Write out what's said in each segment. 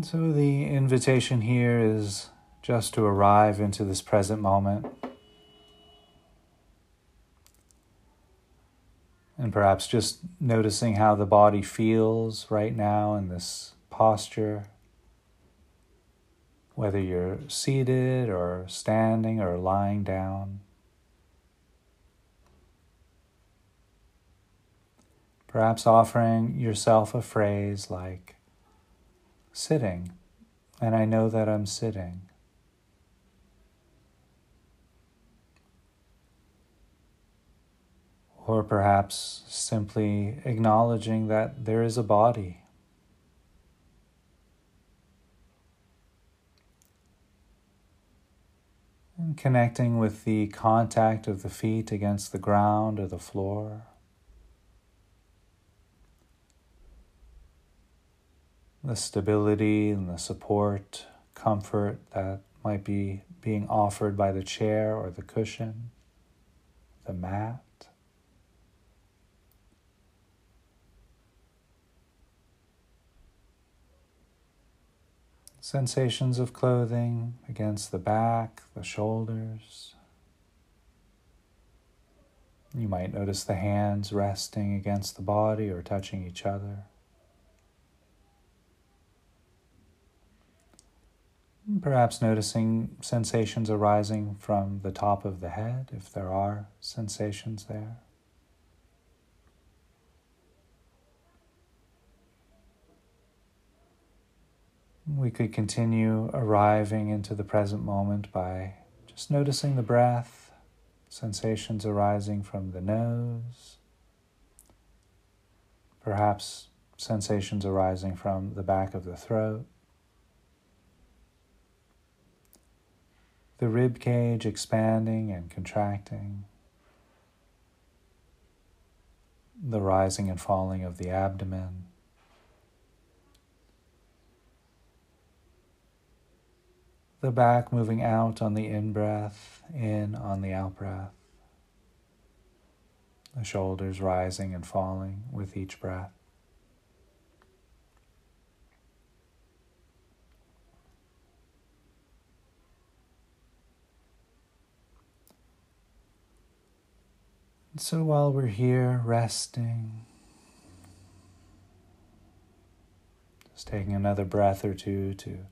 And so the invitation here is just to arrive into this present moment. And perhaps just noticing how the body feels right now in this posture, whether you're seated or standing or lying down. Perhaps offering yourself a phrase like, sitting, and I know that I'm sitting. Or perhaps simply acknowledging that there is a body. And connecting with the contact of the feet against the ground or the floor. The stability and the support, comfort that might be being offered by the chair or the cushion, the mat. Sensations of clothing against the back, the shoulders. You might notice the hands resting against the body or touching each other. Perhaps noticing sensations arising from the top of the head, if there are sensations there. We could continue arriving into the present moment by just noticing the breath, sensations arising from the nose, perhaps sensations arising from the back of the throat. The rib cage expanding and contracting, the rising and falling of the abdomen. The back moving out on the in breath, in on the out breath. The shoulders rising and falling with each breath. So while we're here resting, just taking another breath or two to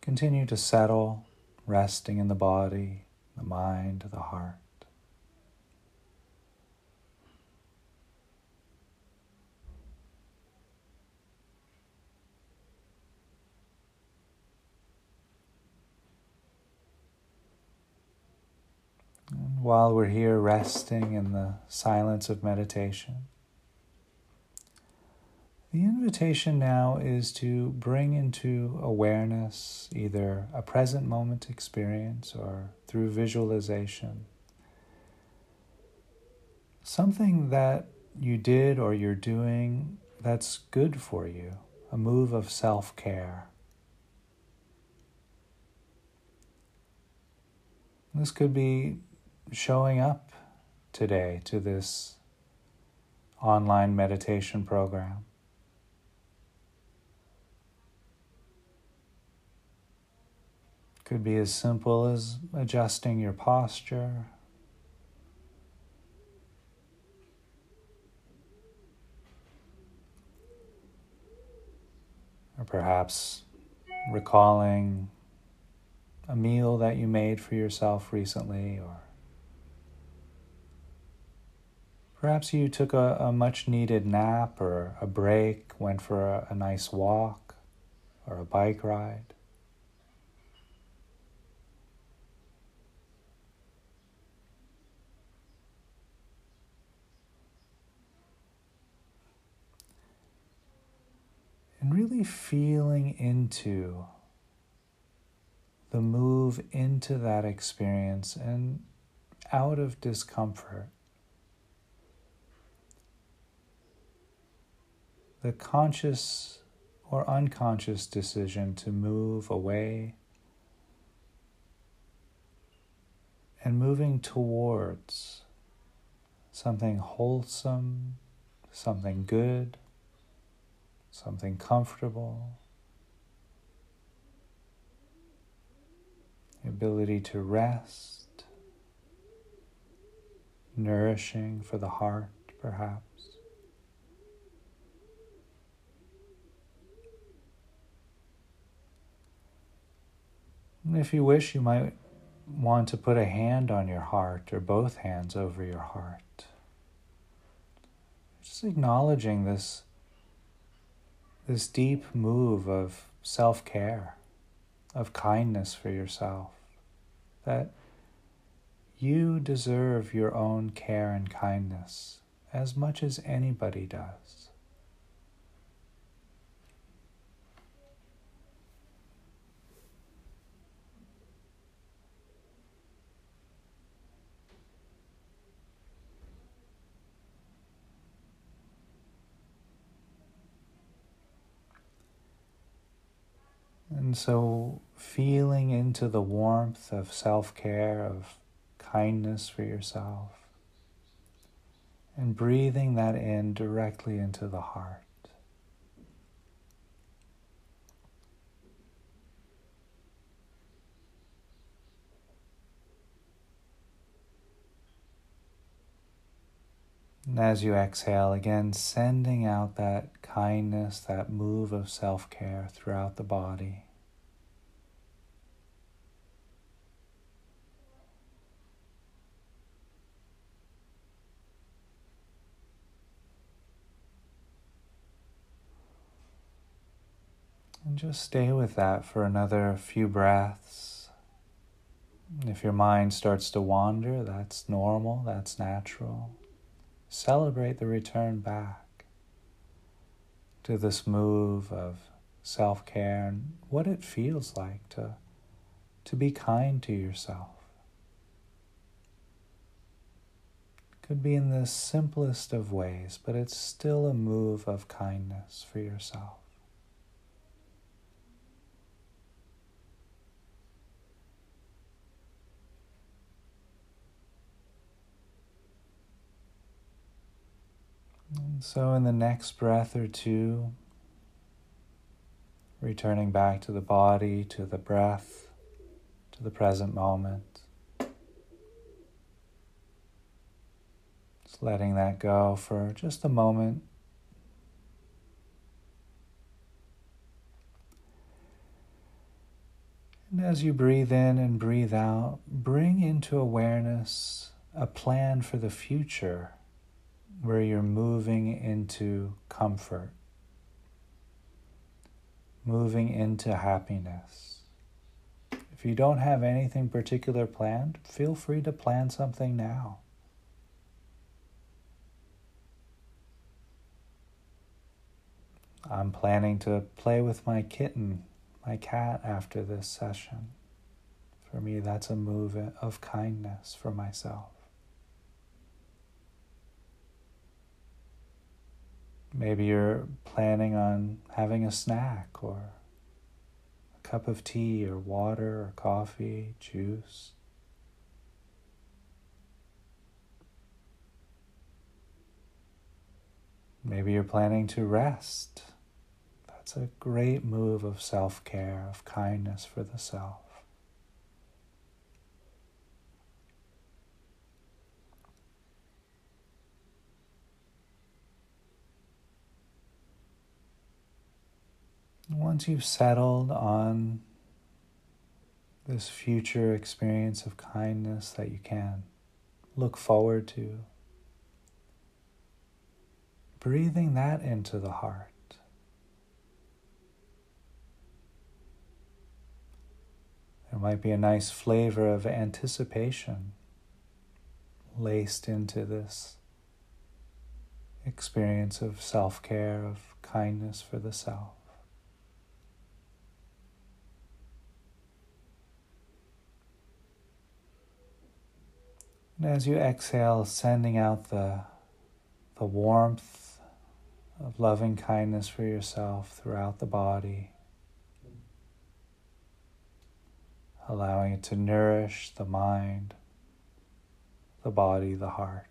continue to settle, resting in the body, the mind, the heart. While we're here resting in the silence of meditation. The invitation now is to bring into awareness either a present moment experience or through visualization something that you did or you're doing that's good for you, a move of self care. This could be showing up today to this online meditation program. Could be as simple as adjusting your posture. Or perhaps recalling a meal that you made for yourself recently or Perhaps you took a, a much needed nap or a break, went for a, a nice walk or a bike ride. And really feeling into the move into that experience and out of discomfort. the conscious or unconscious decision to move away and moving towards something wholesome, something good, something comfortable. The ability to rest, nourishing for the heart, perhaps. If you wish, you might want to put a hand on your heart or both hands over your heart. Just acknowledging this, this deep move of self care, of kindness for yourself, that you deserve your own care and kindness as much as anybody does. And so, feeling into the warmth of self care, of kindness for yourself, and breathing that in directly into the heart. And as you exhale, again, sending out that kindness, that move of self care throughout the body. And just stay with that for another few breaths. If your mind starts to wander, that's normal, that's natural. Celebrate the return back to this move of self care and what it feels like to, to be kind to yourself. Could be in the simplest of ways, but it's still a move of kindness for yourself. So, in the next breath or two, returning back to the body, to the breath, to the present moment. Just letting that go for just a moment. And as you breathe in and breathe out, bring into awareness a plan for the future where you're moving into comfort, moving into happiness. If you don't have anything particular planned, feel free to plan something now. I'm planning to play with my kitten, my cat, after this session. For me, that's a move of kindness for myself. Maybe you're planning on having a snack or a cup of tea or water or coffee, juice. Maybe you're planning to rest. That's a great move of self care, of kindness for the self. Once you've settled on this future experience of kindness that you can look forward to, breathing that into the heart. There might be a nice flavor of anticipation laced into this experience of self care, of kindness for the self. And as you exhale, sending out the, the warmth of loving kindness for yourself throughout the body, allowing it to nourish the mind, the body, the heart.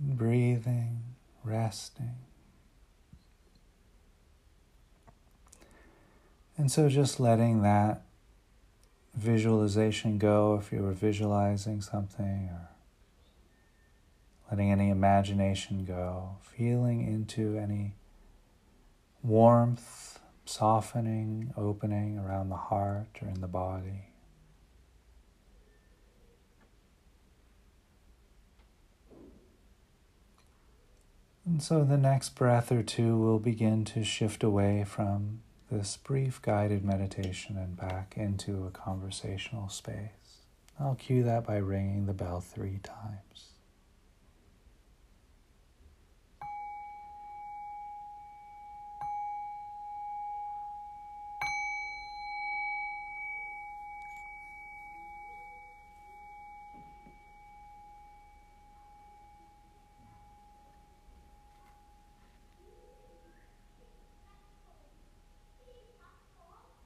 breathing, resting. And so just letting that visualization go if you were visualizing something or letting any imagination go, feeling into any warmth, softening, opening around the heart or in the body. And so the next breath or two will begin to shift away from this brief guided meditation and back into a conversational space. I'll cue that by ringing the bell three times.